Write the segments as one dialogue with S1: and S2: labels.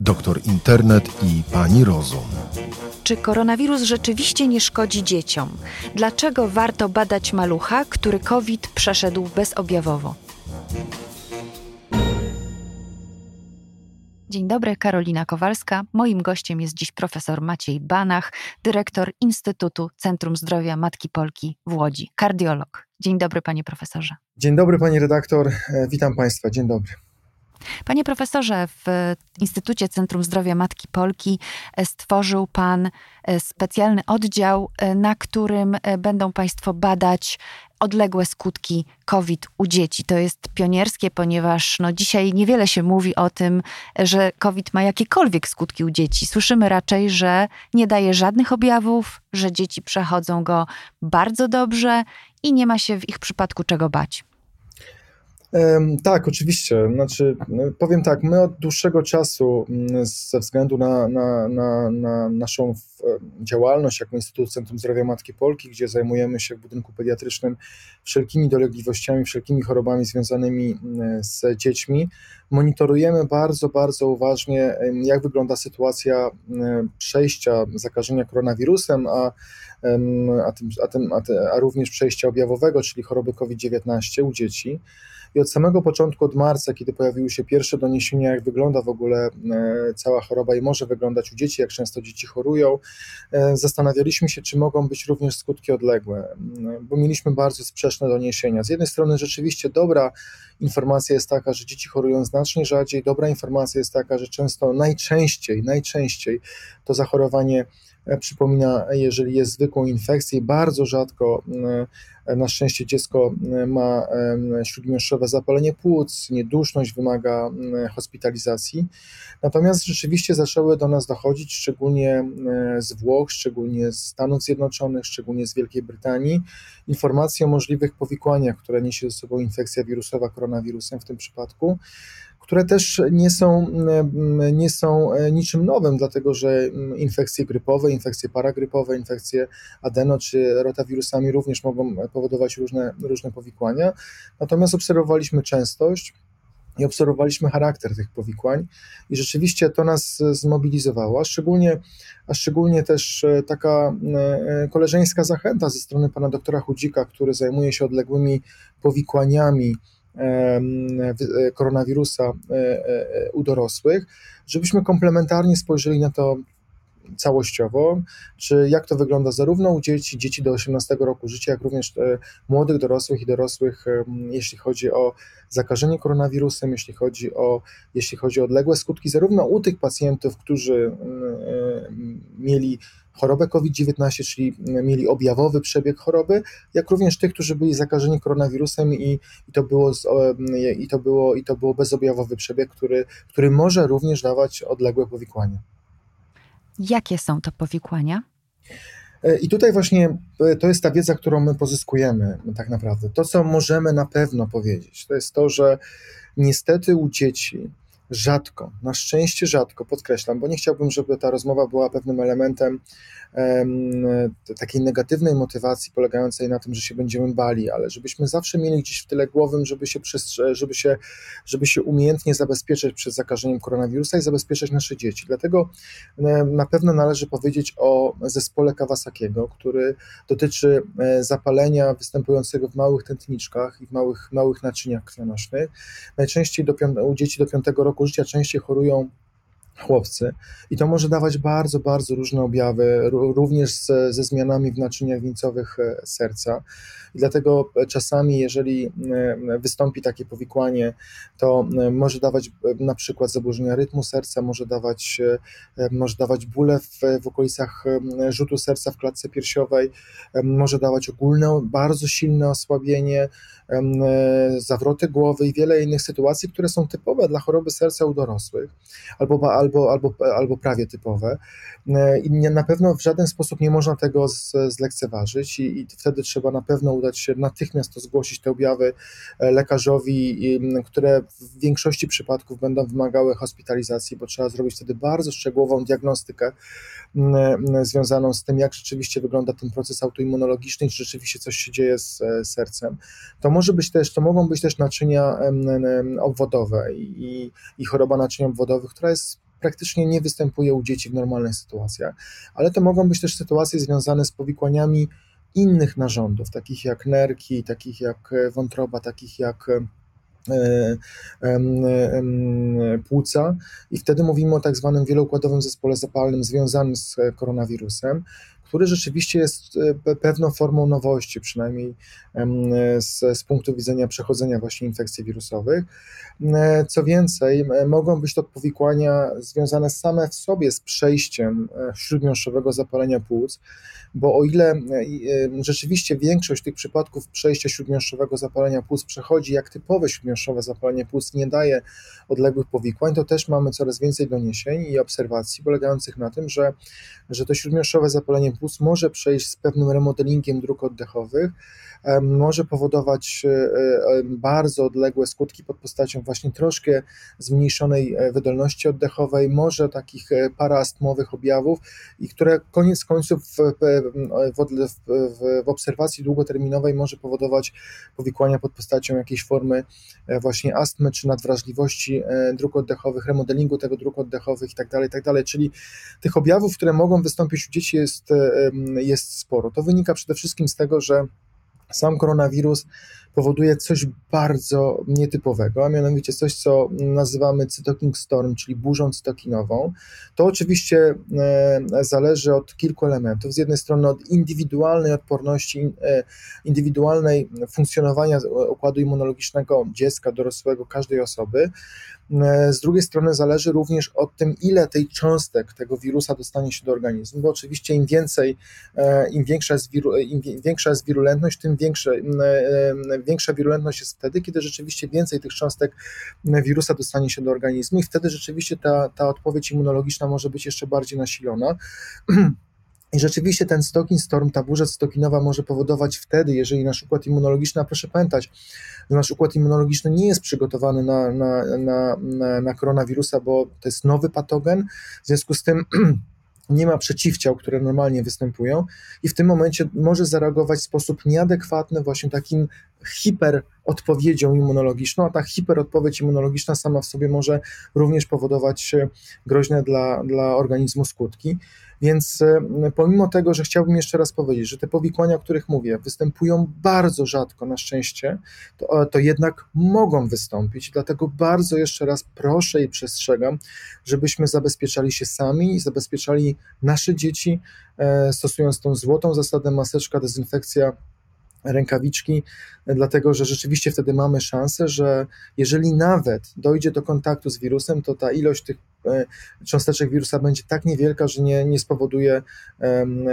S1: doktor Internet i pani Rozum.
S2: Czy koronawirus rzeczywiście nie szkodzi dzieciom? Dlaczego warto badać malucha, który COVID przeszedł bezobjawowo? Dzień dobry, Karolina Kowalska. Moim gościem jest dziś profesor Maciej Banach, dyrektor Instytutu Centrum Zdrowia Matki Polki w Łodzi, kardiolog. Dzień dobry, panie profesorze.
S3: Dzień dobry, pani redaktor. E, Witam państwa. Dzień dobry.
S2: Panie profesorze, w Instytucie Centrum Zdrowia Matki Polki e, stworzył Pan e, specjalny oddział, e, na którym będą Państwo badać odległe skutki COVID u dzieci. To jest pionierskie, ponieważ no, dzisiaj niewiele się mówi o tym, że COVID ma jakiekolwiek skutki u dzieci. Słyszymy raczej, że nie daje żadnych objawów, że dzieci przechodzą go bardzo dobrze i nie ma się w ich przypadku czego bać.
S3: Tak, oczywiście. Znaczy, no, powiem tak, my od dłuższego czasu, mm, ze względu na, na, na, na naszą działalność jako Instytut Centrum Zdrowia Matki Polki, gdzie zajmujemy się w budynku pediatrycznym wszelkimi dolegliwościami, wszelkimi chorobami związanymi mm, z dziećmi, monitorujemy bardzo, bardzo uważnie, jak wygląda sytuacja mm, przejścia zakażenia koronawirusem, a, a, tym, a, tym, a, a również przejścia objawowego, czyli choroby COVID-19 u dzieci. I od samego początku, od marca, kiedy pojawiły się pierwsze doniesienia, jak wygląda w ogóle e, cała choroba i może wyglądać u dzieci, jak często dzieci chorują, e, zastanawialiśmy się, czy mogą być również skutki odległe, bo mieliśmy bardzo sprzeczne doniesienia. Z jednej strony rzeczywiście dobra informacja jest taka, że dzieci chorują znacznie rzadziej, dobra informacja jest taka, że często najczęściej, najczęściej to zachorowanie E, przypomina, jeżeli jest zwykłą infekcję, bardzo rzadko e, na szczęście dziecko e, ma śródmiąższowe zapalenie płuc, nieduszność wymaga hospitalizacji. Natomiast rzeczywiście zaczęły do nas dochodzić, szczególnie z Włoch, szczególnie z Stanów Zjednoczonych, szczególnie z Wielkiej Brytanii, informacje o możliwych powikłaniach, które niesie ze sobą infekcja wirusowa koronawirusem w tym przypadku które też nie są, mm, nie są e, niczym nowym, dlatego że mm, infekcje grypowe, infekcje paragrypowe, infekcje adeno czy rotawirusami również mogą powodować różne, różne powikłania. Natomiast obserwowaliśmy częstość i obserwowaliśmy charakter tych powikłań i rzeczywiście to nas zmobilizowało, a szczególnie, a szczególnie też e, taka e, koleżeńska zachęta ze strony pana doktora Chudzika, który zajmuje się odległymi powikłaniami E, koronawirusa e, e, u dorosłych, żebyśmy komplementarnie spojrzeli na to całościowo, czy jak to wygląda zarówno u dzieci, dzieci do 18 roku życia, jak również młodych dorosłych i dorosłych, jeśli chodzi o zakażenie koronawirusem, jeśli chodzi o, jeśli chodzi o odległe skutki, zarówno u tych pacjentów, którzy mieli chorobę COVID-19, czyli mieli objawowy przebieg choroby, jak również tych, którzy byli zakażeni koronawirusem i, i, to, było, i, to, było, i to było bezobjawowy przebieg, który, który może również dawać odległe powikłania.
S2: Jakie są to powikłania?
S3: E, I tutaj właśnie e, to jest ta wiedza, którą my pozyskujemy tak naprawdę. To, co możemy na pewno powiedzieć, to jest to, że niestety u dzieci rzadko, na szczęście rzadko, podkreślam, bo nie chciałbym, żeby ta rozmowa była pewnym elementem takiej negatywnej motywacji polegającej na tym, że się będziemy bali, ale żebyśmy zawsze mieli gdzieś w tyle głowym, żeby się, żeby się, żeby się umiejętnie zabezpieczyć przed zakażeniem koronawirusa i zabezpieczać nasze dzieci. Dlatego na pewno należy powiedzieć o zespole Kawasakiego, który dotyczy e, zapalenia występującego w małych tętniczkach i w małych, małych naczyniach krwionośnych. Najczęściej do, u dzieci do 5 roku życia częściej chorują chłopcy. I to może dawać bardzo, bardzo różne objawy, również ze, ze zmianami w naczyniach wieńcowych e, serca. I dlatego czasami, jeżeli e, wystąpi takie powikłanie, to e, może dawać na przykład zaburzenia rytmu serca, może dawać, może dawać bóle w, w okolicach rzutu serca w klatce piersiowej, może dawać ogólne, bardzo silne osłabienie, zawroty głowy i wiele innych sytuacji, które są typowe dla choroby serca u dorosłych albo, albo, albo, albo prawie typowe. E, I nie, na pewno w żaden sposób nie można tego z, zlekceważyć, i, i wtedy trzeba na pewno udać się natychmiast to zgłosić te objawy e, lekarzowi, które w większości przypadków będą wymagały hospitalizacji, bo trzeba zrobić wtedy bardzo szczegółową diagnostykę związaną z tym, jak rzeczywiście wygląda ten proces autoimmunologiczny, czy rzeczywiście coś się dzieje z e, sercem. To może być też, to mogą być też naczynia obwodowe i, i choroba naczyń obwodowych, która jest praktycznie nie występuje u dzieci w normalnych sytuacjach, ale to mogą być też sytuacje związane z powikłaniami innych narządów, takich jak nerki, takich jak wątroba, takich jak E, płuca. I wtedy mówimy o tak zwanym wieloukładowym zespole zapalnym związanym z koronawirusem, który rzeczywiście jest e, pewną formą nowości, przynajmniej z, z punktu widzenia przechodzenia właśnie infekcji wirusowych. E, co więcej, mogą być to powikłania związane same w sobie z przejściem śródmiąższowego zapalenia płuc, bo o ile rzeczywiście większość tych przypadków przejścia śródmiąższowego zapalenia płuc przechodzi jak typowe śródmiąższowe zapalenie płuc, nie daje odległych powikłań, to też mamy coraz więcej doniesień i obserwacji polegających na tym, że, że to śródmiąższowe zapalenie płuc może przejść z pewnym remodelingiem dróg oddechowych, może powodować e, e, bardzo odległe skutki pod postacią właśnie troszkę zmniejszonej e, wydolności oddechowej, może takich paraastmowych objawów i które koniec końców w, w, w, w obserwacji długoterminowej może powodować powikłania pod postacią jakiejś formy właśnie astmy czy nadwrażliwości dróg oddechowych, remodelingu tego dróg oddechowych itd., tak itd., tak czyli tych objawów, które mogą wystąpić u dzieci jest, jest sporo. To wynika przede wszystkim z tego, że sam koronawirus powoduje coś bardzo nietypowego, a mianowicie coś, co nazywamy cytokine storm, czyli burzą cytokinową. To oczywiście e, zależy od kilku elementów. Z jednej strony od indywidualnej odporności, e, indywidualnej funkcjonowania układu immunologicznego dziecka, dorosłego, każdej osoby, E, z drugiej strony zależy również od tym, ile tej cząstek tego wirusa dostanie się do organizmu, bo oczywiście im więcej, im większa jest, wiru, im większa jest wirulentność, tym większe, e, większa wirulentność jest wtedy, kiedy rzeczywiście więcej tych cząstek wirusa dostanie się do organizmu i wtedy rzeczywiście ta, ta odpowiedź immunologiczna może być jeszcze bardziej nasilona. I rzeczywiście ten stokin storm, ta burza stokinowa może powodować wtedy, jeżeli nasz układ immunologiczny, a proszę pamiętać, że nasz układ immunologiczny nie jest przygotowany na, na, na, na, na koronawirusa, bo to jest nowy patogen, w związku z tym nie ma przeciwciał, które normalnie występują i w tym momencie może zareagować w sposób nieadekwatny właśnie takim hiperodpowiedzią immunologiczną, a ta hiperodpowiedź immunologiczna sama w sobie może również powodować groźne dla, dla organizmu skutki. Więc e, pomimo tego, że chciałbym jeszcze raz powiedzieć, że te powikłania, o których mówię, występują bardzo rzadko na szczęście, to, e, to jednak mogą wystąpić. Dlatego bardzo jeszcze raz proszę i przestrzegam, żebyśmy zabezpieczali się sami i zabezpieczali nasze dzieci, e, stosując tą złotą zasadę maseczka, dezynfekcja rękawiczki, dlatego że rzeczywiście wtedy mamy szansę, że jeżeli nawet dojdzie do kontaktu z wirusem, to ta ilość tych e, cząsteczek wirusa będzie tak niewielka, że nie, nie spowoduje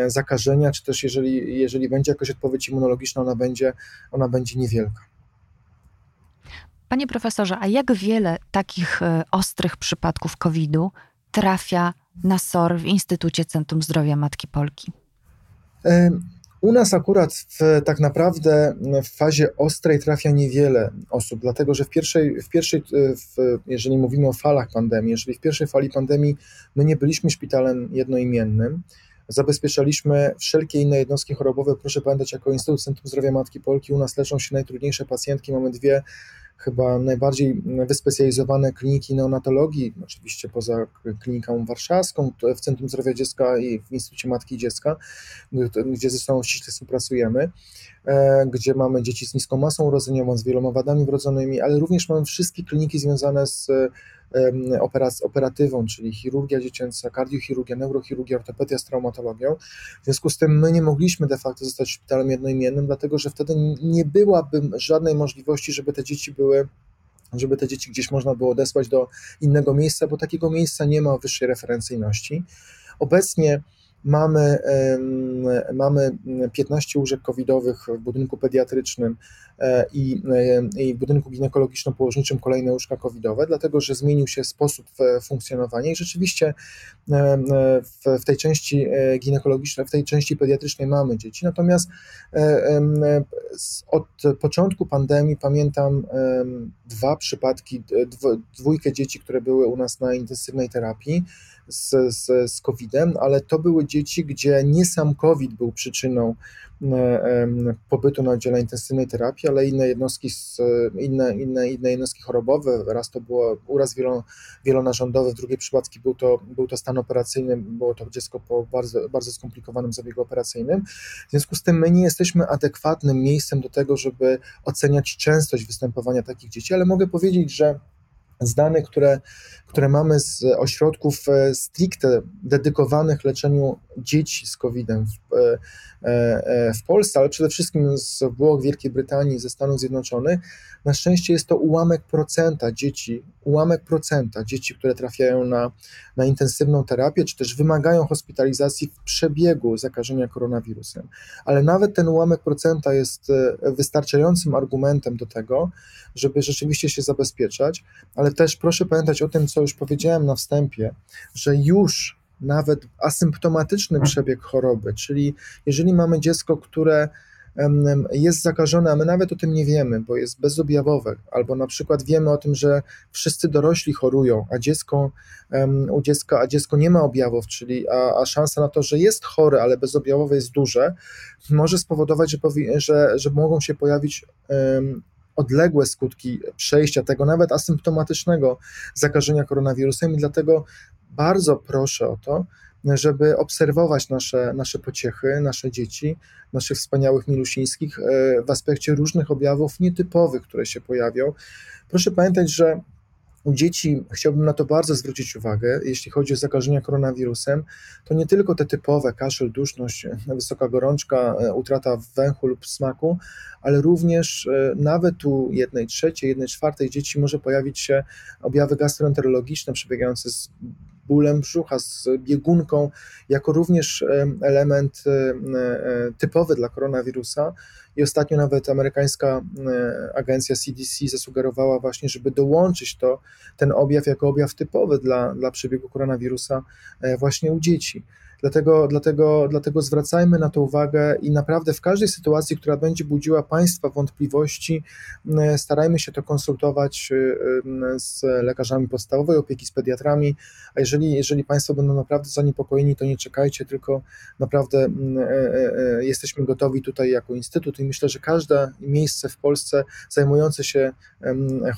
S3: zakażenia, czy też jeżeli, jeżeli będzie jakaś odpowiedź immunologiczna, ona będzie, ona będzie niewielka.
S2: Panie profesorze, a jak wiele takich e, ostrych przypadków COVID-u trafia na SOR w Instytucie Centrum Zdrowia Matki Polki?
S3: U nas akurat w, tak naprawdę w fazie ostrej trafia niewiele osób, dlatego że w pierwszej, w pierwszej w, jeżeli mówimy o falach pandemii, jeżeli w pierwszej fali pandemii my nie byliśmy szpitalem jednoimiennym, zabezpieczaliśmy wszelkie inne jednostki chorobowe. Proszę pamiętać, jako Instytut Centrum Zdrowia Matki Polki u nas leczą się najtrudniejsze pacjentki. Mamy dwie chyba najbardziej wyspecjalizowane kliniki neonatologii, oczywiście poza kliniką warszawską, w Centrum Zdrowia Dziecka i w Instytucie Matki i Dziecka, gdzie ze sobą ściśle współpracujemy, e, gdzie mamy dzieci z niską masą urodzeniową, z wieloma wadami wrodzonymi, ale również mamy wszystkie kliniki związane z operatywą, czyli chirurgia dziecięca, kardiochirurgia, neurochirurgia, ortopedia z traumatologią. W związku z tym my nie mogliśmy de facto zostać szpitalem jednoimiennym, dlatego że wtedy nie byłaby żadnej możliwości, żeby te dzieci były żeby te dzieci gdzieś można było odesłać do innego miejsca, bo takiego miejsca nie ma wyższej referencyjności. Obecnie Mamy, mamy 15 łóżek covidowych w budynku pediatrycznym e, i, e, i w budynku ginekologiczno-położniczym kolejne łóżka covidowe, dlatego że zmienił się sposób funkcjonowania i rzeczywiście w, w tej części e, ginekologicznej, w tej części pediatrycznej mamy dzieci, natomiast od początku pandemii pamiętam dwa przypadki, dwójkę dzieci, które były u nas na intensywnej terapii z, z, z COVID-em, ale to były dzieci, gdzie nie sam COVID był przyczyną pobytu na oddziale intensywnej terapii, ale inne jednostki, inne, inne, inne jednostki chorobowe. Raz to było uraz wielo, wielonarządowy, w drugiej przypadki był to, był to stan operacyjny, było to dziecko po bardzo, bardzo skomplikowanym zabiegu operacyjnym. W związku z tym my nie jesteśmy adekwatnym miejscem do tego, żeby oceniać częstość występowania takich dzieci, ale mogę powiedzieć, że z danych, które, które mamy z ośrodków e, stricte dedykowanych leczeniu dzieci z COVID-em w, e, e, w Polsce, ale przede wszystkim z Włoch, Wielkiej Brytanii, ze Stanów Zjednoczonych, na szczęście jest to ułamek procenta dzieci, ułamek procenta dzieci, które trafiają na, na intensywną terapię, czy też wymagają hospitalizacji w przebiegu zakażenia koronawirusem. Ale nawet ten ułamek procenta jest wystarczającym argumentem do tego, żeby rzeczywiście się zabezpieczać, ale też proszę pamiętać o tym, co już powiedziałem na wstępie, że już nawet asymptomatyczny przebieg choroby, czyli jeżeli mamy dziecko, które jest zakażone, a my nawet o tym nie wiemy, bo jest bezobjawowe, albo na przykład wiemy o tym, że wszyscy dorośli chorują, a dziecko u dziecka, a dziecko nie ma objawów, czyli a, a szansa na to, że jest chore, ale bezobjawowe jest duże, może spowodować, że, powi- że, że mogą się pojawić um, odległe skutki przejścia tego nawet asymptomatycznego zakażenia koronawirusem. I dlatego bardzo proszę o to, żeby obserwować nasze, nasze pociechy, nasze dzieci, naszych wspaniałych milusińskich e, w aspekcie różnych objawów nietypowych, które się pojawią. Proszę pamiętać, że u dzieci chciałbym na to bardzo zwrócić uwagę, jeśli chodzi o zakażenia koronawirusem, to nie tylko te typowe kaszel, duszność, wysoka gorączka, e, utrata węchu lub smaku, ale również e, nawet u jednej trzeciej, jednej czwartej dzieci może pojawić się objawy gastroenterologiczne przebiegające z bólem brzucha, z biegunką, jako również e, element typowy dla koronawirusa. I ostatnio nawet amerykańska agencja CDC zasugerowała właśnie, żeby dołączyć to, ten objaw jako objaw typowy dla, dla przebiegu koronawirusa właśnie u dzieci. Dlatego, dlatego, dlatego zwracajmy na to uwagę i naprawdę w każdej sytuacji, która będzie budziła Państwa wątpliwości, starajmy się to konsultować z lekarzami podstawowej opieki, z pediatrami, a jeżeli, jeżeli Państwo będą naprawdę zaniepokojeni, to nie czekajcie, tylko naprawdę e, e, e, jesteśmy gotowi tutaj jako Instytut i myślę, że każde miejsce w Polsce zajmujące się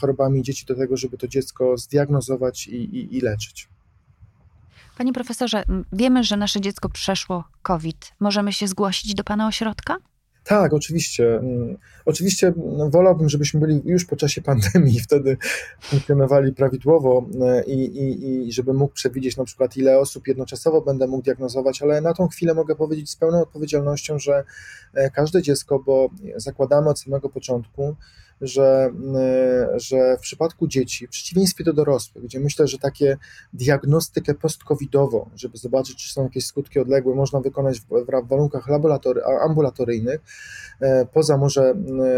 S3: chorobami dzieci do tego, żeby to dziecko zdiagnozować i, i, i leczyć.
S2: Panie profesorze, wiemy, że nasze dziecko przeszło COVID. Możemy się zgłosić do pana ośrodka?
S3: Tak, oczywiście. Oczywiście wolałbym, żebyśmy byli już po czasie pandemii, wtedy funkcjonowali prawidłowo e, i, i, i mógł przewidzieć na przykład, ile osób jednoczasowo będę mógł diagnozować, ale na tą chwilę mogę powiedzieć z pełną odpowiedzialnością, że e, każde dziecko, bo zakładamy od samego początku, że, y, że w przypadku dzieci, w przeciwieństwie do dorosłych, gdzie myślę, że takie diagnostykę post-covidową, żeby zobaczyć, czy są jakieś skutki odległe, można wykonać w, w warunkach laboratory, ambulatoryjnych, e, poza może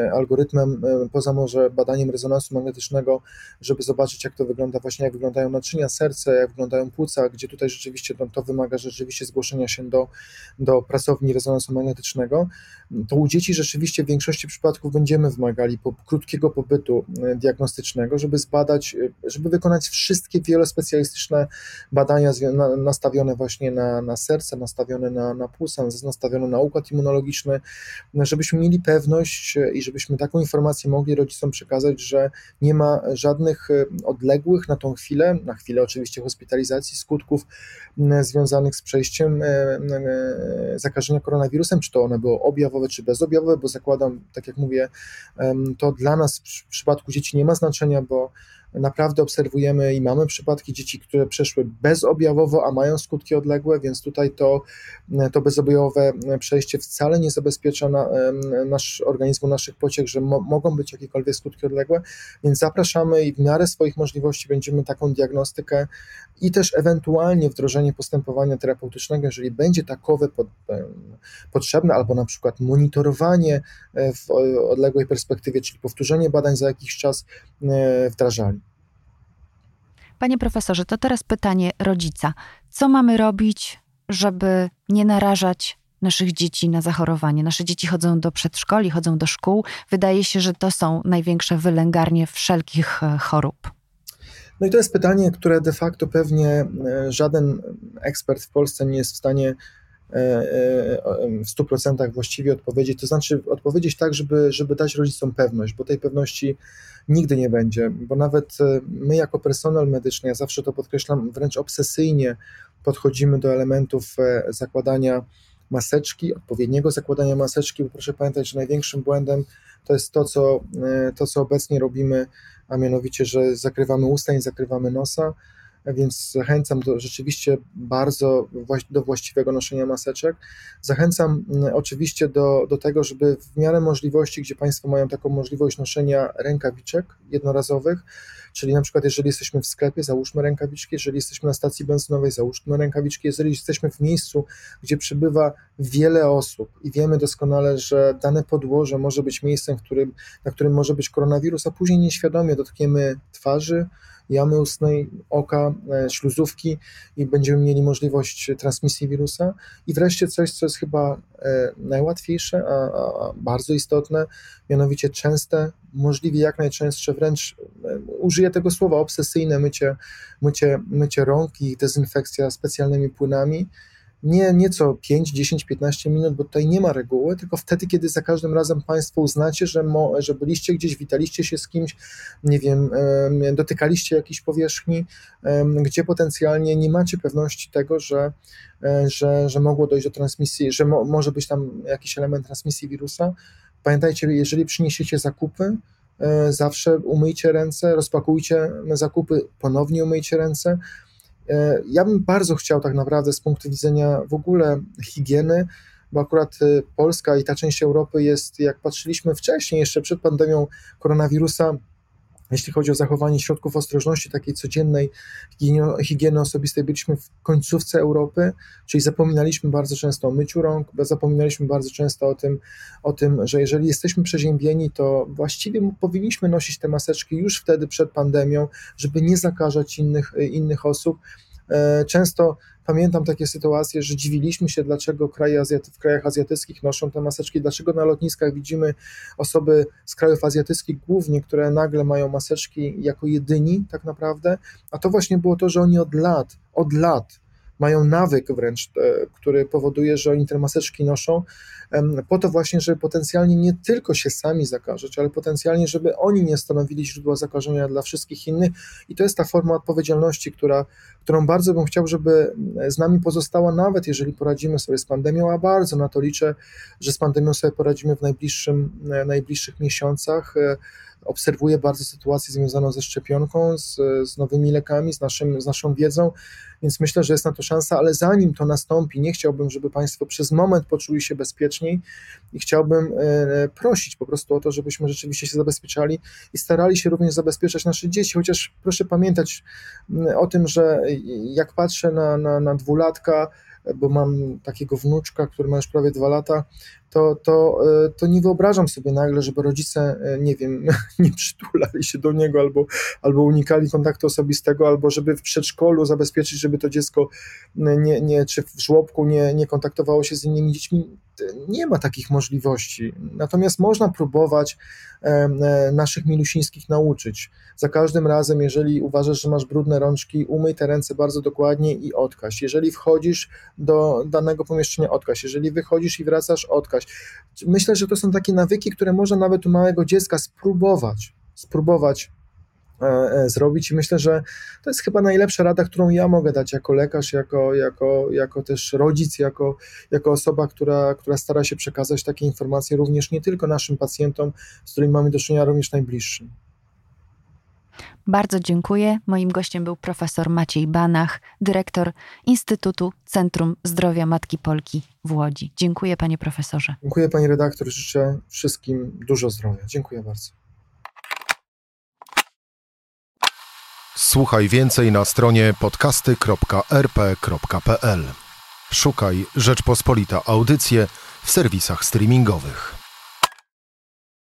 S3: y, algorytmem, e, poza może badaniem rezonansu magnetycznego, żeby zobaczyć, jak to wygląda, właśnie jak wyglądają naczynia, serce, jak wyglądają płuca, gdzie tutaj rzeczywiście to, to wymaga rzeczywiście zgłoszenia się do, do pracowni rezonansu magnetycznego, to u dzieci rzeczywiście w większości przypadków będziemy wymagali po krótkiego pobytu e, diagnostycznego, żeby zbadać, e, żeby wykonać wszystkie wielospecjalistyczne badania nastawione właśnie na, na serce, nastawione na, na pulsa, nastawione na układ immunologiczny, żebyśmy mieli pewność e, i żebyśmy taką informację mogli rodzicom przekazać, że nie ma żadnych odległych na tą chwilę, na chwilę oczywiście hospitalizacji, skutków związanych z przejściem zakażenia koronawirusem, czy to one były objawowe, czy bezobjawowe, bo zakładam, tak jak mówię, to dla nas w przypadku dzieci nie ma znaczenia, bo naprawdę obserwujemy i mamy przypadki dzieci, które przeszły bezobjawowo, a mają skutki odległe, więc tutaj to, to bezobjawowe przejście wcale nie zabezpiecza na, nasz organizmu, naszych pociech, że mo, mogą być jakiekolwiek skutki odległe, więc zapraszamy i w miarę swoich możliwości będziemy taką diagnostykę i też ewentualnie wdrożenie postępowania terapeutycznego, jeżeli będzie takowe pod, potrzebne, albo na przykład monitorowanie e, w odległej perspektywie, czyli powtórzenie badań za jakiś czas e, wdrażali.
S2: Panie profesorze, to teraz pytanie rodzica. Co mamy robić, żeby nie narażać naszych dzieci na zachorowanie? Nasze dzieci chodzą do przedszkoli, chodzą do szkół. Wydaje się, że to są największe wylęgarnie wszelkich e, chorób.
S3: No i to jest pytanie, które de facto pewnie e, żaden ekspert w Polsce nie jest w stanie w 100% właściwie odpowiedzieć, to znaczy odpowiedzieć tak, żeby, żeby dać rodzicom pewność, bo tej pewności nigdy nie będzie, bo nawet my jako personel medyczny, ja zawsze to podkreślam, wręcz obsesyjnie podchodzimy do elementów zakładania maseczki, odpowiedniego zakładania maseczki, bo proszę pamiętać, że największym błędem to jest to, co, to, co obecnie robimy, a mianowicie, że zakrywamy usta i zakrywamy nosa, więc zachęcam do, rzeczywiście bardzo do właściwego noszenia maseczek. Zachęcam mm, oczywiście do, do tego, żeby w miarę możliwości, gdzie Państwo mają taką możliwość noszenia rękawiczek jednorazowych, czyli na przykład jeżeli jesteśmy w sklepie, załóżmy rękawiczki, jeżeli jesteśmy na stacji benzynowej, załóżmy rękawiczki, jeżeli jesteśmy w miejscu, gdzie przybywa wiele osób i wiemy doskonale, że dane podłoże może być miejscem, w którym, na którym może być koronawirus, a później nieświadomie dotkniemy twarzy, jamy ustnej, oka, e, śluzówki i będziemy mieli możliwość transmisji wirusa. I wreszcie coś, co jest chyba e, najłatwiejsze, a, a bardzo istotne, mianowicie częste, możliwie jak najczęstsze, wręcz e, użyję tego słowa, obsesyjne mycie, mycie, mycie rąk i dezynfekcja specjalnymi płynami nie, nie co 5, 10, 15 minut, bo tutaj nie ma reguły, tylko wtedy, kiedy za każdym razem Państwo uznacie, że, mo, że byliście gdzieś, witaliście się z kimś, nie wiem, dotykaliście jakiejś powierzchni, gdzie potencjalnie nie macie pewności tego, że, e, że, że mogło dojść do transmisji, że mo, może być tam jakiś element transmisji wirusa. Pamiętajcie, jeżeli przyniesiecie zakupy, e, zawsze umyjcie ręce, rozpakujcie zakupy, ponownie umyjcie ręce, ja bym bardzo chciał tak naprawdę z punktu widzenia w ogóle higieny, bo akurat e, Polska i ta część Europy jest, jak patrzyliśmy wcześniej, jeszcze przed pandemią koronawirusa, jeśli chodzi o zachowanie środków ostrożności, takiej codziennej higieny osobistej, byliśmy w końcówce Europy, czyli zapominaliśmy bardzo często o myciu rąk, zapominaliśmy bardzo często o tym, o tym, że jeżeli jesteśmy przeziębieni, to właściwie powinniśmy nosić te maseczki już wtedy przed pandemią, żeby nie zakażać innych, innych osób. E, często pamiętam takie sytuacje, że dziwiliśmy się, dlaczego kraje Azjaty, w krajach azjatyckich noszą te maseczki, dlaczego na lotniskach widzimy osoby z krajów azjatyckich głównie, które nagle mają maseczki jako jedyni tak naprawdę, a to właśnie było to, że oni od lat, od lat mają nawyk wręcz, e, który powoduje, że oni te maseczki noszą, po to właśnie, żeby potencjalnie nie tylko się sami zakażeć, ale potencjalnie, żeby oni nie stanowili źródła zakażenia dla wszystkich innych. I to jest ta forma odpowiedzialności, która, którą bardzo bym chciał, żeby z nami pozostała, nawet jeżeli poradzimy sobie z pandemią, a bardzo na to liczę, że z pandemią sobie poradzimy w najbliższym, e, najbliższych miesiącach e, obserwuję bardzo sytuację związaną ze szczepionką, z, z nowymi lekami, z, naszym, z naszą wiedzą, więc myślę, że jest na to szansa, ale zanim to nastąpi, nie chciałbym, żeby Państwo przez moment poczuli się bezpieczniej i chciałbym e, prosić po prostu o to, żebyśmy rzeczywiście się zabezpieczali i starali się również zabezpieczać nasze dzieci, chociaż proszę pamiętać o tym, że jak patrzę na, na, na dwulatka, bo mam takiego wnuczka, który ma już prawie dwa lata, to, to, e, to nie wyobrażam sobie nagle, żeby rodzice, e, nie wiem, nie przytulali się do niego albo, albo unikali kontaktu osobistego, albo żeby w przedszkolu zabezpieczyć, żeby to dziecko nie, nie, czy w żłobku nie, nie kontaktowało się z innymi dziećmi. Nie ma takich możliwości. Natomiast można próbować e, naszych milusińskich nauczyć. Za każdym razem, jeżeli uważasz, że masz brudne rączki, umyj te ręce bardzo dokładnie i odkaś. Jeżeli wchodzisz do danego pomieszczenia, odkaś. Jeżeli wychodzisz i wracasz, odkaś Myślę, że to są takie nawyki, które można nawet u małego dziecka spróbować, spróbować e, e, zrobić i myślę, że to jest chyba najlepsza rada, którą ja mogę dać jako lekarz, jako, jako, jako też rodzic, jako, jako osoba, która, która stara się przekazać takie informacje również nie tylko naszym pacjentom, z którymi mamy do czynienia, również najbliższym.
S2: Bardzo dziękuję. Moim gościem był profesor Maciej Banach, dyrektor Instytutu Centrum Zdrowia Matki Polki w Łodzi. Dziękuję panie profesorze.
S3: Dziękuję pani redaktor. Życzę wszystkim dużo zdrowia. Dziękuję bardzo.
S1: Słuchaj więcej na stronie podcasty.rp.pl. Szukaj Rzeczpospolita Audycje w serwisach streamingowych.